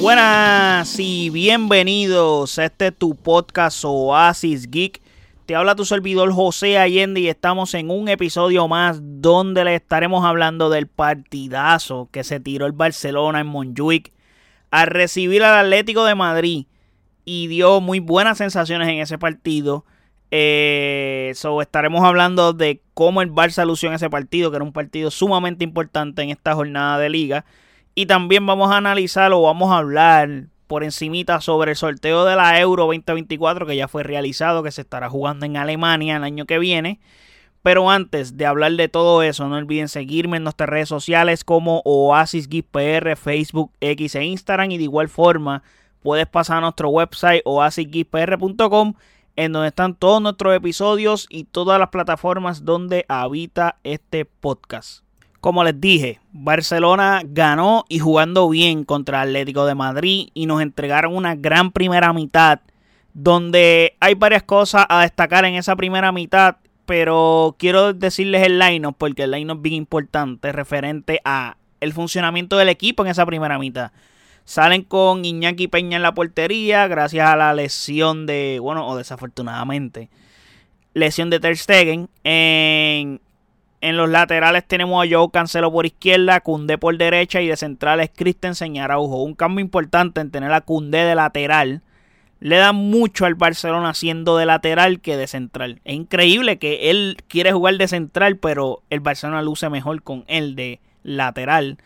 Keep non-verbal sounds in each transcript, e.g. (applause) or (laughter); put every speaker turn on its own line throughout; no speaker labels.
Buenas y bienvenidos a este tu podcast Oasis Geek. Te habla tu servidor José Allende y estamos en un episodio más donde le estaremos hablando del partidazo que se tiró el Barcelona en Montjuic al recibir al Atlético de Madrid y dio muy buenas sensaciones en ese partido. Eh, estaremos hablando de cómo el Barça lució en ese partido, que era un partido sumamente importante en esta jornada de liga. Y también vamos a analizar o vamos a hablar por encimita sobre el sorteo de la Euro 2024 que ya fue realizado, que se estará jugando en Alemania el año que viene. Pero antes de hablar de todo eso, no olviden seguirme en nuestras redes sociales como Oasis PR, Facebook, X e Instagram. Y de igual forma, puedes pasar a nuestro website oasisgpr.com en donde están todos nuestros episodios y todas las plataformas donde habita este podcast. Como les dije, Barcelona ganó y jugando bien contra Atlético de Madrid y nos entregaron una gran primera mitad donde hay varias cosas a destacar en esa primera mitad, pero quiero decirles el line porque el line es bien importante referente a el funcionamiento del equipo en esa primera mitad. Salen con Iñaki Peña en la portería gracias a la lesión de, bueno, o desafortunadamente, lesión de Ter Stegen. En, en los laterales tenemos a Joe Cancelo por izquierda, Cundé por derecha y de centrales Christensen Araujo. Un cambio importante en tener a Cundé de lateral. Le da mucho al Barcelona siendo de lateral que de central. Es increíble que él quiere jugar de central, pero el Barcelona luce mejor con él de lateral.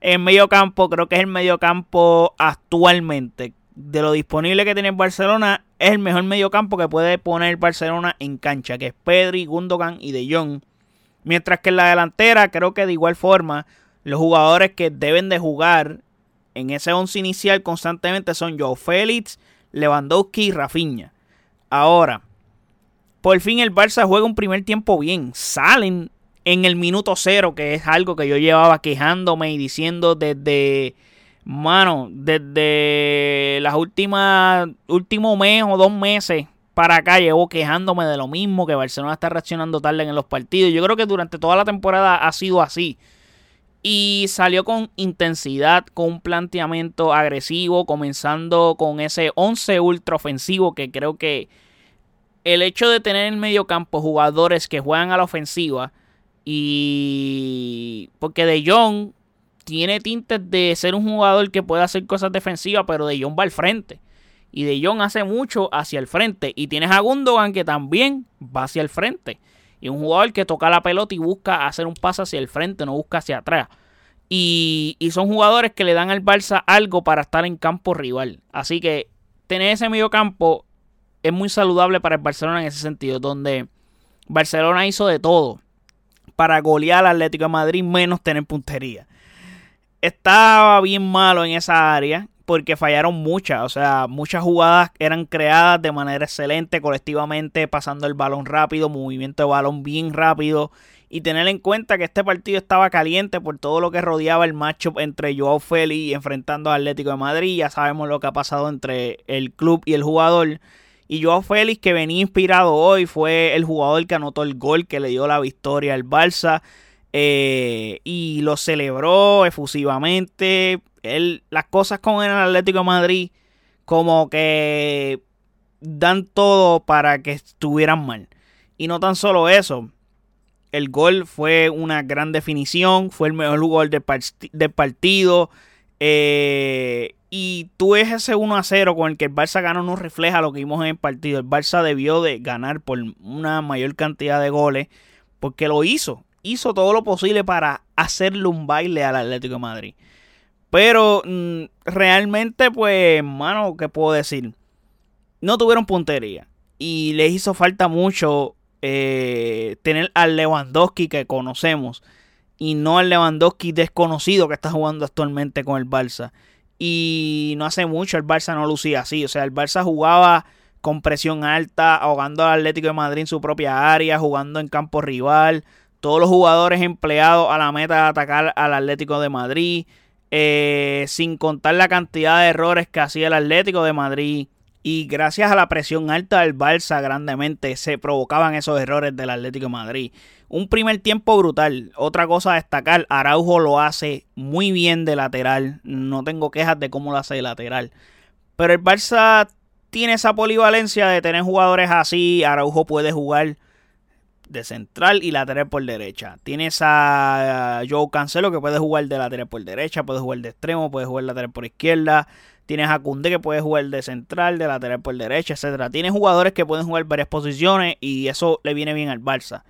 En medio campo, creo que es el medio campo actualmente. De lo disponible que tiene Barcelona, es el mejor medio campo que puede poner Barcelona en cancha, que es Pedri, Gundogan y De Jong. Mientras que en la delantera, creo que de igual forma, los jugadores que deben de jugar en ese once inicial constantemente son Joe Félix, Lewandowski y Rafinha. Ahora, por fin el Barça juega un primer tiempo bien. Salen en el minuto cero, que es algo que yo llevaba quejándome y diciendo desde, mano, desde las últimas, último mes o dos meses para acá llevo quejándome de lo mismo, que Barcelona está reaccionando tarde en los partidos. Yo creo que durante toda la temporada ha sido así. Y salió con intensidad, con un planteamiento agresivo, comenzando con ese 11 ultra ofensivo que creo que el hecho de tener en medio campo jugadores que juegan a la ofensiva y porque De Jong tiene tintes de ser un jugador que puede hacer cosas defensivas, pero De Jong va al frente. Y De Jong hace mucho hacia el frente. Y tienes a Gundogan que también va hacia el frente. Y un jugador que toca la pelota y busca hacer un paso hacia el frente, no busca hacia atrás. Y, y son jugadores que le dan al Barça algo para estar en campo rival. Así que tener ese medio campo es muy saludable para el Barcelona en ese sentido. Donde Barcelona hizo de todo para golear al Atlético de Madrid menos tener puntería. Estaba bien malo en esa área porque fallaron muchas, o sea, muchas jugadas eran creadas de manera excelente colectivamente, pasando el balón rápido, movimiento de balón bien rápido y tener en cuenta que este partido estaba caliente por todo lo que rodeaba el matchup entre Joao Félix enfrentando al Atlético de Madrid, ya sabemos lo que ha pasado entre el club y el jugador. Y Joao Félix, que venía inspirado hoy, fue el jugador que anotó el gol que le dio la victoria al Barça. Eh, y lo celebró efusivamente. Él, las cosas con el Atlético de Madrid, como que dan todo para que estuvieran mal. Y no tan solo eso. El gol fue una gran definición. Fue el mejor jugador del, partido. Eh, y tú ves ese 1 a 0 con el que el Barça ganó no refleja lo que vimos en el partido. El Barça debió de ganar por una mayor cantidad de goles porque lo hizo. Hizo todo lo posible para hacerle un baile al Atlético de Madrid. Pero mm, realmente, pues, mano, ¿qué puedo decir? No tuvieron puntería. Y les hizo falta mucho eh, tener al Lewandowski que conocemos. Y no al Lewandowski desconocido que está jugando actualmente con el Barça. Y no hace mucho el Barça no lucía así. O sea, el Barça jugaba con presión alta, ahogando al Atlético de Madrid en su propia área, jugando en campo rival. Todos los jugadores empleados a la meta de atacar al Atlético de Madrid. Eh, sin contar la cantidad de errores que hacía el Atlético de Madrid Y gracias a la presión alta del Barça grandemente se provocaban esos errores del Atlético de Madrid. Un primer tiempo brutal. Otra cosa a destacar, Araujo lo hace muy bien de lateral. No tengo quejas de cómo lo hace de lateral. Pero el Barça tiene esa polivalencia de tener jugadores así. Araujo puede jugar de central y lateral por derecha. Tienes a Joe Cancelo que puede jugar de lateral por derecha, puede jugar de extremo, puede jugar lateral por izquierda. Tienes a Kunde que puede jugar de central, de lateral por derecha, etcétera. Tienes jugadores que pueden jugar varias posiciones y eso le viene bien al Barça.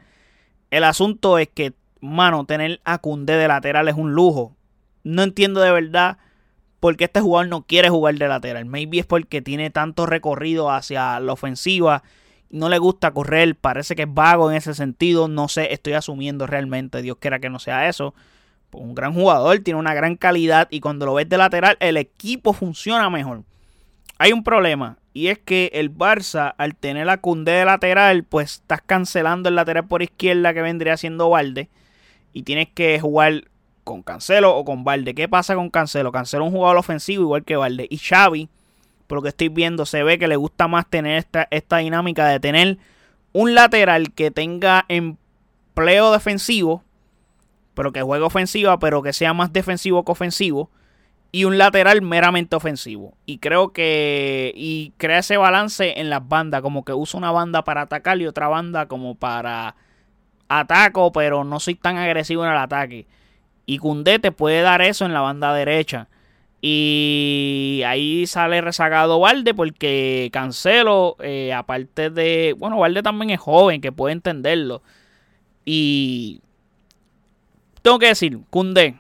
El asunto es que, mano, tener a Kunde de lateral es un lujo. No entiendo de verdad por qué este jugador no quiere jugar de lateral. Maybe es porque tiene tanto recorrido hacia la ofensiva no le gusta correr, parece que es vago en ese sentido, no sé, estoy asumiendo realmente, Dios quiera que no sea eso. Pues un gran jugador, tiene una gran calidad y cuando lo ves de lateral el equipo funciona mejor. Hay un problema y es que el Barça al tener la Cundé de lateral, pues estás cancelando el lateral por izquierda que vendría siendo Valde y tienes que jugar con Cancelo o con Valde. ¿Qué pasa con Cancelo? Cancelo es un jugador ofensivo igual que Valde y Xavi por que estoy viendo, se ve que le gusta más tener esta, esta dinámica de tener un lateral que tenga empleo defensivo, pero que juegue ofensiva, pero que sea más defensivo que ofensivo, y un lateral meramente ofensivo. Y creo que. Y crea ese balance en las bandas, como que usa una banda para atacar y otra banda como para ataco, pero no soy tan agresivo en el ataque. Y Cundé te puede dar eso en la banda derecha. Y ahí sale rezagado Valde porque Cancelo, eh, aparte de... Bueno, Valde también es joven, que puede entenderlo. Y... Tengo que decir, Cundé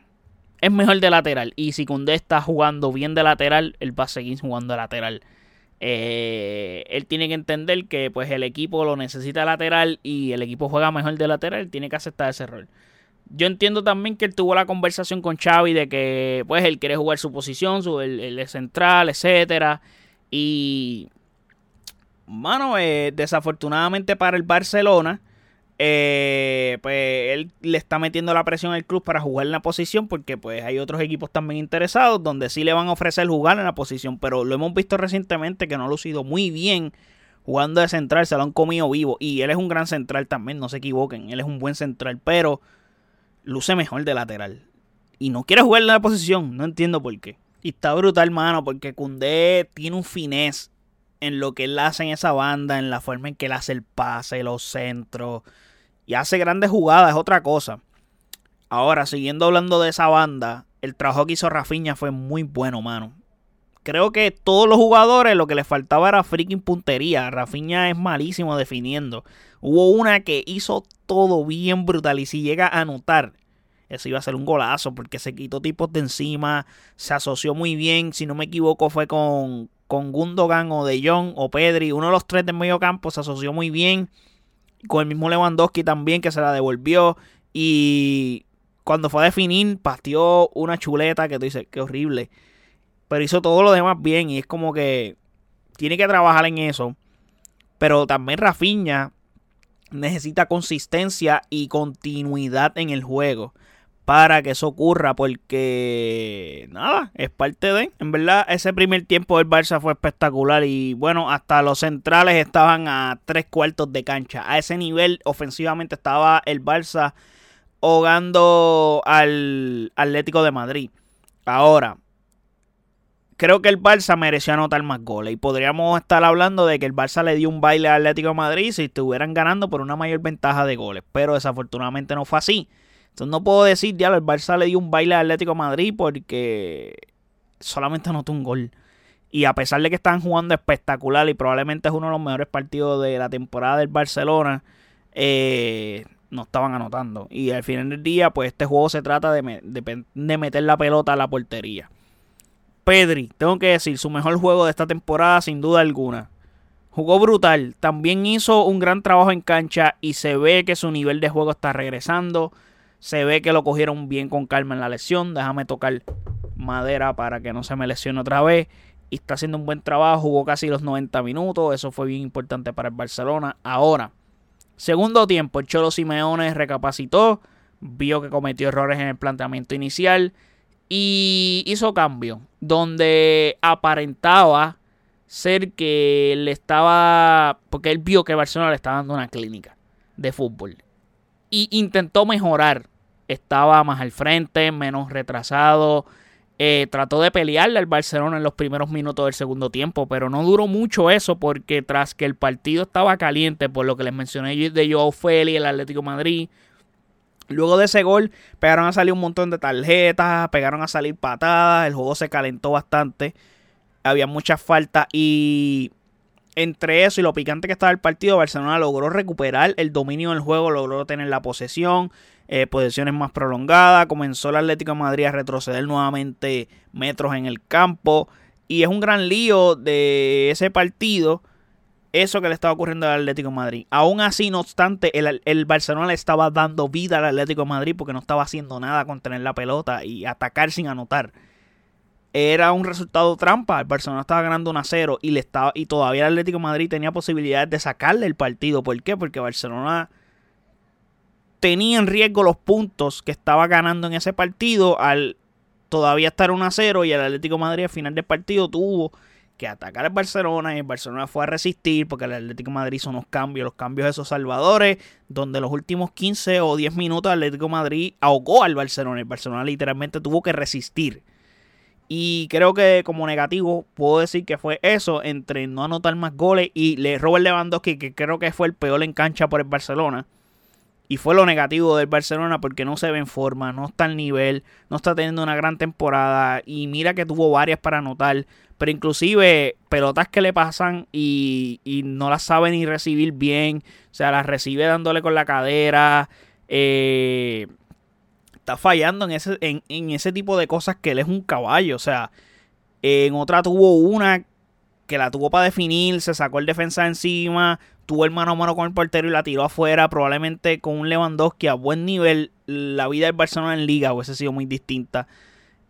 es mejor de lateral. Y si Cundé está jugando bien de lateral, él va a seguir jugando de lateral. Eh, él tiene que entender que pues el equipo lo necesita lateral y el equipo juega mejor de lateral, tiene que aceptar ese rol. Yo entiendo también que él tuvo la conversación con Xavi de que pues él quiere jugar su posición, su, el, central, etcétera. Y mano, eh, desafortunadamente para el Barcelona, eh, pues él le está metiendo la presión al club para jugar en la posición porque pues hay otros equipos también interesados donde sí le van a ofrecer jugar en la posición, pero lo hemos visto recientemente que no ha lucido muy bien jugando de central, se lo han comido vivo y él es un gran central también, no se equivoquen, él es un buen central, pero luce mejor de lateral. Y no quiere jugar en la posición, no entiendo por qué. Y está brutal, mano, porque Cundé tiene un finés en lo que él hace en esa banda, en la forma en que él hace el pase, los centros. Y hace grandes jugadas, es otra cosa. Ahora, siguiendo hablando de esa banda, el trabajo que hizo Rafiña fue muy bueno, mano. Creo que todos los jugadores lo que les faltaba era freaking puntería. Rafiña es malísimo definiendo. Hubo una que hizo todo bien brutal y si llega a anotar, eso iba a ser un golazo porque se quitó tipos de encima, se asoció muy bien, si no me equivoco fue con, con Gundogan o De Jong o Pedri, uno de los tres del medio campo se asoció muy bien, con el mismo Lewandowski también que se la devolvió. Y cuando fue a definir pateó una chuleta que tú dices, qué horrible, pero hizo todo lo demás bien y es como que tiene que trabajar en eso, pero también Rafinha necesita consistencia y continuidad en el juego para que eso ocurra porque nada, es parte de, en verdad ese primer tiempo del Barça fue espectacular y bueno, hasta los centrales estaban a tres cuartos de cancha, a ese nivel ofensivamente estaba el Barça ahogando al Atlético de Madrid. Ahora, creo que el Barça mereció anotar más goles. Y podríamos estar hablando de que el Barça le dio un baile al Atlético de Madrid si estuvieran ganando por una mayor ventaja de goles. Pero desafortunadamente no fue así. Entonces no puedo decir, ya el Barça le dio un baile al Atlético de Madrid porque solamente anotó un gol. Y a pesar de que están jugando espectacular y probablemente es uno de los mejores partidos de la temporada del Barcelona, eh, no estaban anotando. Y al final del día, pues este juego se trata de, de meter la pelota a la portería. Pedri, tengo que decir, su mejor juego de esta temporada sin duda alguna. Jugó brutal, también hizo un gran trabajo en cancha y se ve que su nivel de juego está regresando. Se ve que lo cogieron bien con calma en la lesión. Déjame tocar madera para que no se me lesione otra vez. Y está haciendo un buen trabajo, jugó casi los 90 minutos. Eso fue bien importante para el Barcelona. Ahora, segundo tiempo, el Cholo Simeone recapacitó, vio que cometió errores en el planteamiento inicial y hizo cambio donde aparentaba ser que le estaba, porque él vio que Barcelona le estaba dando una clínica de fútbol y intentó mejorar. Estaba más al frente, menos retrasado. Eh, trató de pelearle al Barcelona en los primeros minutos del segundo tiempo, pero no duró mucho eso porque tras que el partido estaba caliente, por lo que les mencioné de Joao Félix, el Atlético Madrid, luego de ese gol pegaron a salir un montón de tarjetas, pegaron a salir patadas, el juego se calentó bastante, había muchas faltas y entre eso y lo picante que estaba el partido, Barcelona logró recuperar el dominio del juego, logró tener la posesión, eh, posiciones más prolongadas, comenzó el Atlético de Madrid a retroceder nuevamente metros en el campo. Y es un gran lío de ese partido eso que le estaba ocurriendo al Atlético Madrid. Aún así, no obstante, el, el, Barcelona le estaba dando vida al Atlético Madrid porque no estaba haciendo nada con tener la pelota y atacar sin anotar era un resultado trampa. El Barcelona estaba ganando 1 a 0 y, le estaba, y todavía el Atlético Madrid tenía posibilidades de sacarle el partido. ¿Por qué? Porque Barcelona tenía en riesgo los puntos que estaba ganando en ese partido al todavía estar 1 a 0 y el Atlético Madrid al final del partido tuvo que atacar al Barcelona y el Barcelona fue a resistir porque el Atlético Madrid hizo unos cambios, los cambios de esos salvadores, donde los últimos 15 o 10 minutos el Atlético Madrid ahogó al Barcelona. El Barcelona literalmente tuvo que resistir. Y creo que como negativo puedo decir que fue eso, entre no anotar más goles y Robert Lewandowski, que creo que fue el peor en cancha por el Barcelona. Y fue lo negativo del Barcelona porque no se ve en forma, no está al nivel, no está teniendo una gran temporada. Y mira que tuvo varias para anotar, pero inclusive pelotas que le pasan y, y no las sabe ni recibir bien. O sea, las recibe dándole con la cadera. Eh, está fallando en ese, en, ese tipo de cosas que él es un caballo. O sea, en otra tuvo una que la tuvo para definir, se sacó el defensa encima, tuvo el mano a mano con el portero y la tiró afuera. Probablemente con un Lewandowski a buen nivel, la vida del Barcelona en liga hubiese sido muy distinta.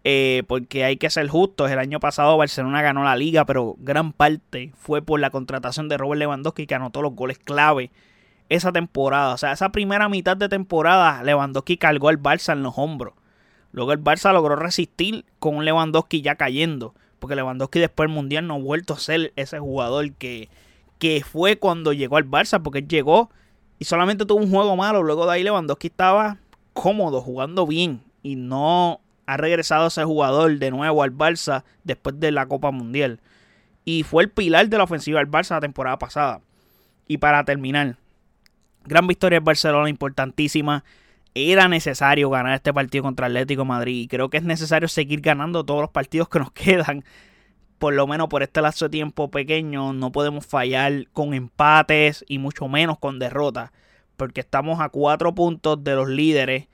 Eh, porque hay que ser justos. El año pasado Barcelona ganó la liga, pero gran parte fue por la contratación de Robert Lewandowski que anotó los goles clave esa temporada. O sea, esa primera mitad de temporada, Lewandowski cargó al Barça en los hombros. Luego el Barça logró resistir con un Lewandowski ya cayendo. Porque Lewandowski después del Mundial no ha vuelto a ser ese jugador que, que fue cuando llegó al Barça. Porque él llegó y solamente tuvo un juego malo. Luego de ahí Lewandowski estaba cómodo, jugando bien. Y no ha regresado ese jugador de nuevo al Barça después de la Copa Mundial. Y fue el pilar de la ofensiva del Barça la temporada pasada. Y para terminar, Gran victoria en Barcelona, importantísima. Era necesario ganar este partido contra Atlético Madrid. Y creo que es necesario seguir ganando todos los partidos que nos (laughs) quedan. Por lo menos por este lapso de tiempo pequeño. No podemos fallar con empates y mucho menos con derrotas. Porque estamos a cuatro puntos de los líderes.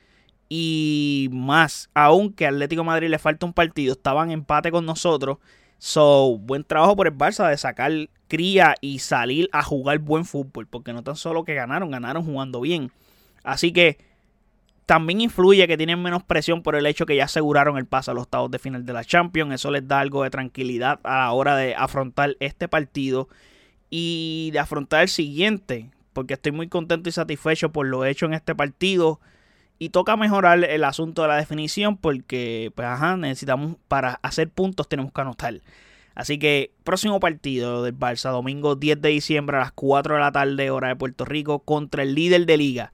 Y más, aunque a Atlético Madrid le falta un partido, estaban en empate con nosotros. So, buen trabajo por el Barça de sacar cría y salir a jugar buen fútbol. Porque no tan solo que ganaron, ganaron jugando bien. Así que también influye que tienen menos presión por el hecho que ya aseguraron el paso a los octavos de final de la Champions. Eso les da algo de tranquilidad a la hora de afrontar este partido y de afrontar el siguiente. Porque estoy muy contento y satisfecho por lo hecho en este partido. Y toca mejorar el asunto de la definición porque, pues, ajá, necesitamos, para hacer puntos tenemos que anotar. Así que, próximo partido del Barça, domingo 10 de diciembre a las 4 de la tarde, hora de Puerto Rico, contra el líder de liga.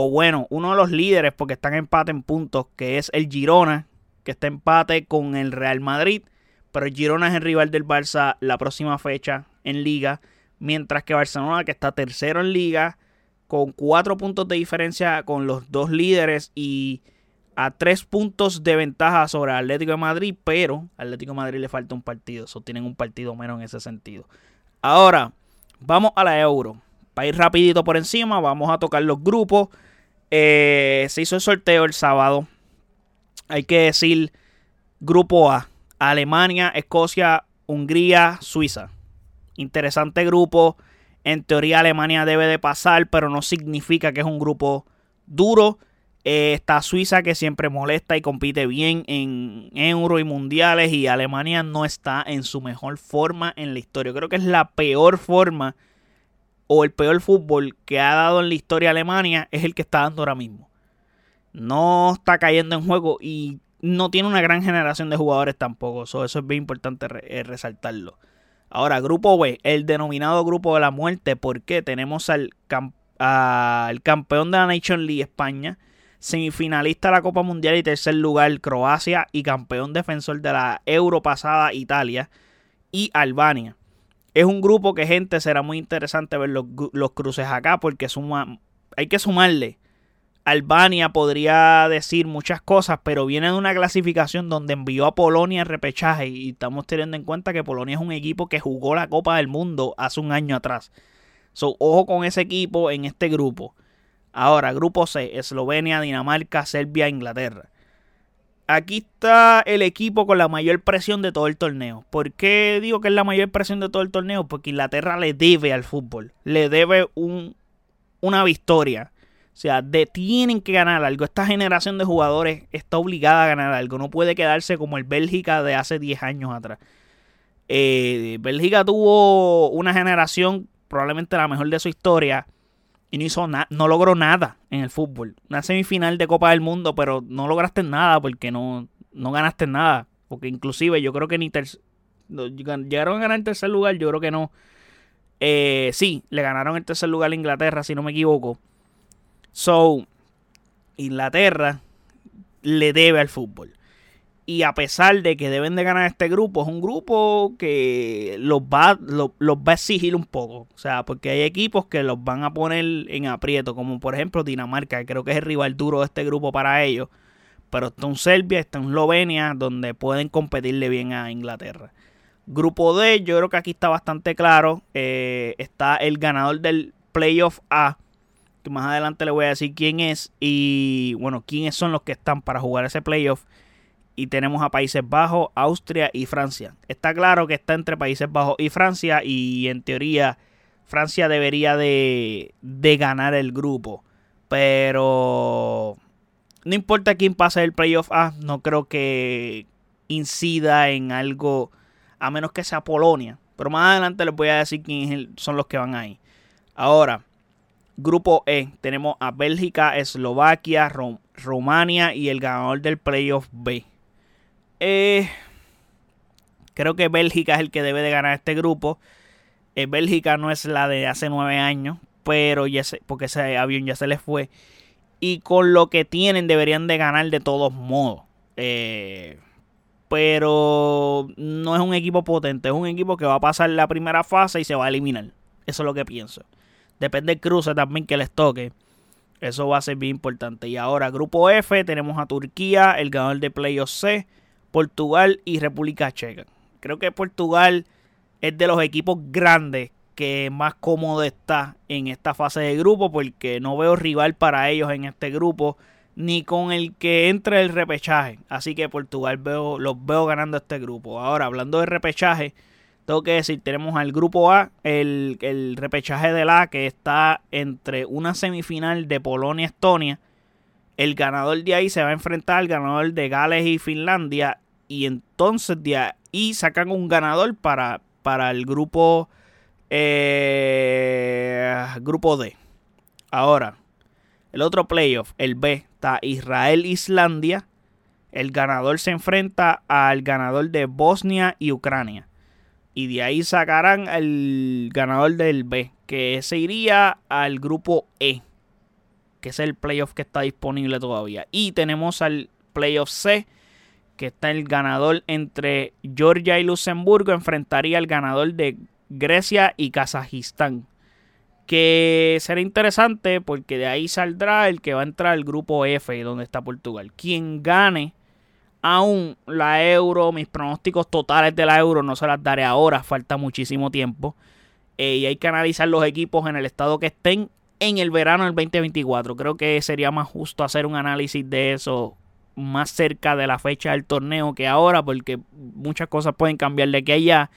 O bueno, uno de los líderes porque están en empate en puntos, que es el Girona, que está en empate con el Real Madrid. Pero el Girona es el rival del Barça la próxima fecha en liga. Mientras que Barcelona, que está tercero en liga, con cuatro puntos de diferencia con los dos líderes y a tres puntos de ventaja sobre Atlético de Madrid, pero Atlético de Madrid le falta un partido, eso tienen un partido menos en ese sentido. Ahora, vamos a la Euro. Para ir rapidito por encima, vamos a tocar los grupos. Eh, se hizo el sorteo el sábado. Hay que decir grupo A. Alemania, Escocia, Hungría, Suiza. Interesante grupo. En teoría Alemania debe de pasar, pero no significa que es un grupo duro. Eh, está Suiza que siempre molesta y compite bien en Euro y Mundiales y Alemania no está en su mejor forma en la historia. Creo que es la peor forma o el peor fútbol que ha dado en la historia Alemania es el que está dando ahora mismo. No está cayendo en juego y no tiene una gran generación de jugadores tampoco. eso es bien importante eh, resaltarlo. Ahora, grupo B, el denominado grupo de la muerte, porque tenemos al, al campeón de la Nation League España, semifinalista de la Copa Mundial y tercer lugar Croacia y campeón defensor de la Euro pasada Italia y Albania. Es un grupo que gente será muy interesante ver los, cruces acá porque suma, hay que sumarle. Albania podría decir muchas cosas, pero viene de una clasificación donde envió a Polonia en repechaje y estamos teniendo en cuenta que Polonia es un equipo que jugó la Copa del Mundo hace un año atrás. So, ojo con ese equipo en este grupo. Ahora, grupo C, Eslovenia, Dinamarca, Serbia, Inglaterra. Aquí está el equipo con la mayor presión de todo el torneo. ¿Por qué digo que es la mayor presión de todo el torneo? Porque Inglaterra le debe al fútbol. Le debe un, una victoria. O sea, tienen que ganar algo. Esta generación de jugadores está obligada a ganar algo. No puede quedarse como el Bélgica de hace 10 años atrás. Eh, Bélgica tuvo una generación probablemente la mejor de su historia y no hizo nada, no logró nada en el fútbol. Una semifinal de Copa del Mundo, pero no lograste nada porque no, no ganaste nada. Porque inclusive yo creo que ni llegaron a ganar el tercer lugar, yo creo que no. Eh, sí, le ganaron el tercer lugar a Inglaterra, si no me equivoco. So, Inglaterra le debe al fútbol. Y a pesar de que deben de ganar este grupo, es un grupo que los va, los, va a exigir un poco. O sea, porque hay equipos que los van a poner en aprieto, como por ejemplo Dinamarca, que creo que es el rival duro de este grupo para ellos. Pero está en Serbia, está en Eslovenia, donde pueden competirle bien a Inglaterra. Grupo D, yo creo que aquí está bastante claro. Eh, está el ganador del Playoff A, que más adelante le voy a decir quién es. Y bueno, quiénes son los que están para jugar ese playoff y tenemos a Países Bajos, Austria y Francia. Está claro que está entre Países Bajos y Francia y en teoría Francia debería de, de ganar el grupo. Pero no importa quién pase el playoff A, no creo que incida en algo a menos que sea Polonia. Pero más adelante les voy a decir quiénes son los que van ahí. Ahora, grupo E, tenemos a Bélgica, Eslovaquia, Rumania y el ganador del playoff B. Eh, creo que Bélgica es el que debe de ganar este grupo. Eh, Bélgica no es la de hace nueve años, pero ya sé, porque ese avión ya se les fue. Y con lo que tienen deberían de ganar de todos modos. Eh, pero no es un equipo potente, es un equipo que va a pasar la primera fase y se va a eliminar. Eso es lo que pienso. Depende del cruce también que les toque. Eso va a ser bien importante. Y ahora, grupo F, tenemos a Turquía, el ganador de Playoff C. Portugal y República Checa. Creo que Portugal es de los equipos grandes que más cómodo está en esta fase de grupo porque no veo rival para ellos en este grupo ni con el que entre el repechaje. Así que Portugal veo, los veo ganando este grupo. Ahora, hablando de repechaje, tengo que decir, tenemos al grupo A, el, el repechaje del A que está entre una semifinal de Polonia-Estonia el ganador de ahí se va a enfrentar al ganador de Gales y Finlandia. Y entonces de ahí sacan un ganador para, para el grupo, eh, grupo D. Ahora, el otro playoff, el B, está Israel-Islandia. El ganador se enfrenta al ganador de Bosnia y Ucrania. Y de ahí sacarán el ganador del B, que se iría al grupo E que es el playoff que está disponible todavía. Y tenemos al playoff C, que está el ganador entre Georgia y Luxemburgo, enfrentaría al ganador de Grecia y Kazajistán. Que será interesante porque de ahí saldrá el que va a entrar al grupo F, donde está Portugal. Quien gane aún la euro, mis pronósticos totales de la euro no se las daré ahora, falta muchísimo tiempo. Eh, y hay que analizar los equipos en el estado que estén en el verano del 2024. Creo que sería más justo hacer un análisis de eso más cerca de la fecha del torneo que ahora, porque muchas cosas pueden cambiar de aquí a allá.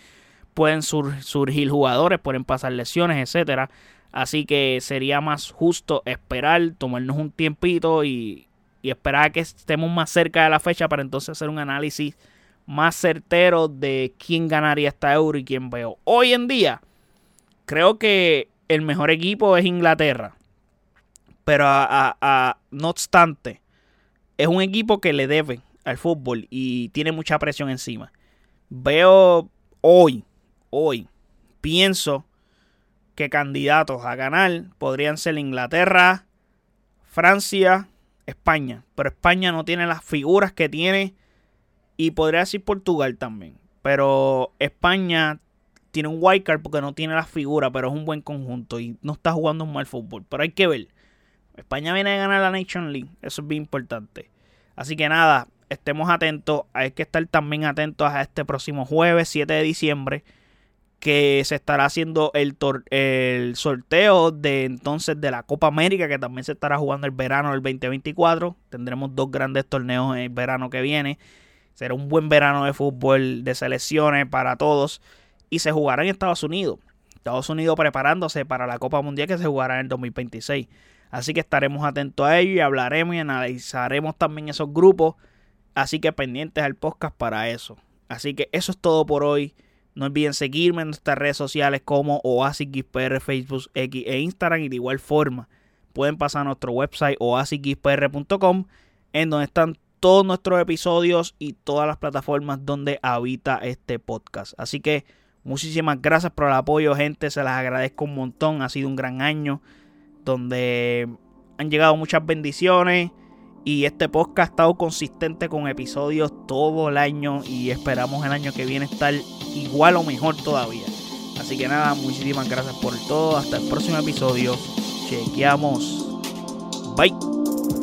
Pueden surgir jugadores, pueden pasar lesiones, etcétera. Así que sería más justo esperar, tomarnos un tiempito y, y esperar a que estemos más cerca de la fecha para entonces hacer un análisis más certero de quién ganaría esta euro y quién veo. Hoy en día, creo que el mejor equipo es Inglaterra. Pero a, no obstante, es un equipo que le debe al fútbol y tiene mucha presión encima. Veo hoy, hoy. Pienso que candidatos a ganar podrían ser Inglaterra, Francia, España. Pero España no tiene las figuras que tiene y podría decir Portugal también. Pero España tiene un card porque no tiene las figuras, pero es un buen conjunto y no está jugando un mal fútbol. Pero hay que ver. España viene a ganar la Nation League. Eso es bien importante. Así que nada, estemos atentos. Hay que estar también atentos a este próximo jueves, 7 de diciembre, que se estará haciendo el, el sorteo de entonces de la Copa América, que también se estará jugando el verano del 2024. Tendremos dos grandes torneos en el verano que viene. Será un buen verano de fútbol, de selecciones para todos. Y se jugará en Estados Unidos. Estados Unidos preparándose para la Copa Mundial que se jugará en el 2026. Así que estaremos atentos a ello y hablaremos y analizaremos también esos grupos. Así que pendientes al podcast para eso. Así que eso es todo por hoy. No olviden seguirme en nuestras redes sociales como OasisXPR, Facebook, X e Instagram. Y de igual forma, pueden pasar a nuestro website oasisxpr.com en donde están todos nuestros episodios y todas las plataformas donde habita este podcast. Así que muchísimas gracias por el apoyo, gente. Se las agradezco un montón. Ha sido un gran año donde han llegado muchas bendiciones y este podcast ha estado consistente con episodios todo el año y esperamos el año que viene estar igual o mejor todavía. Así que nada, muchísimas gracias por todo. Hasta el próximo episodio. Chequeamos. Bye.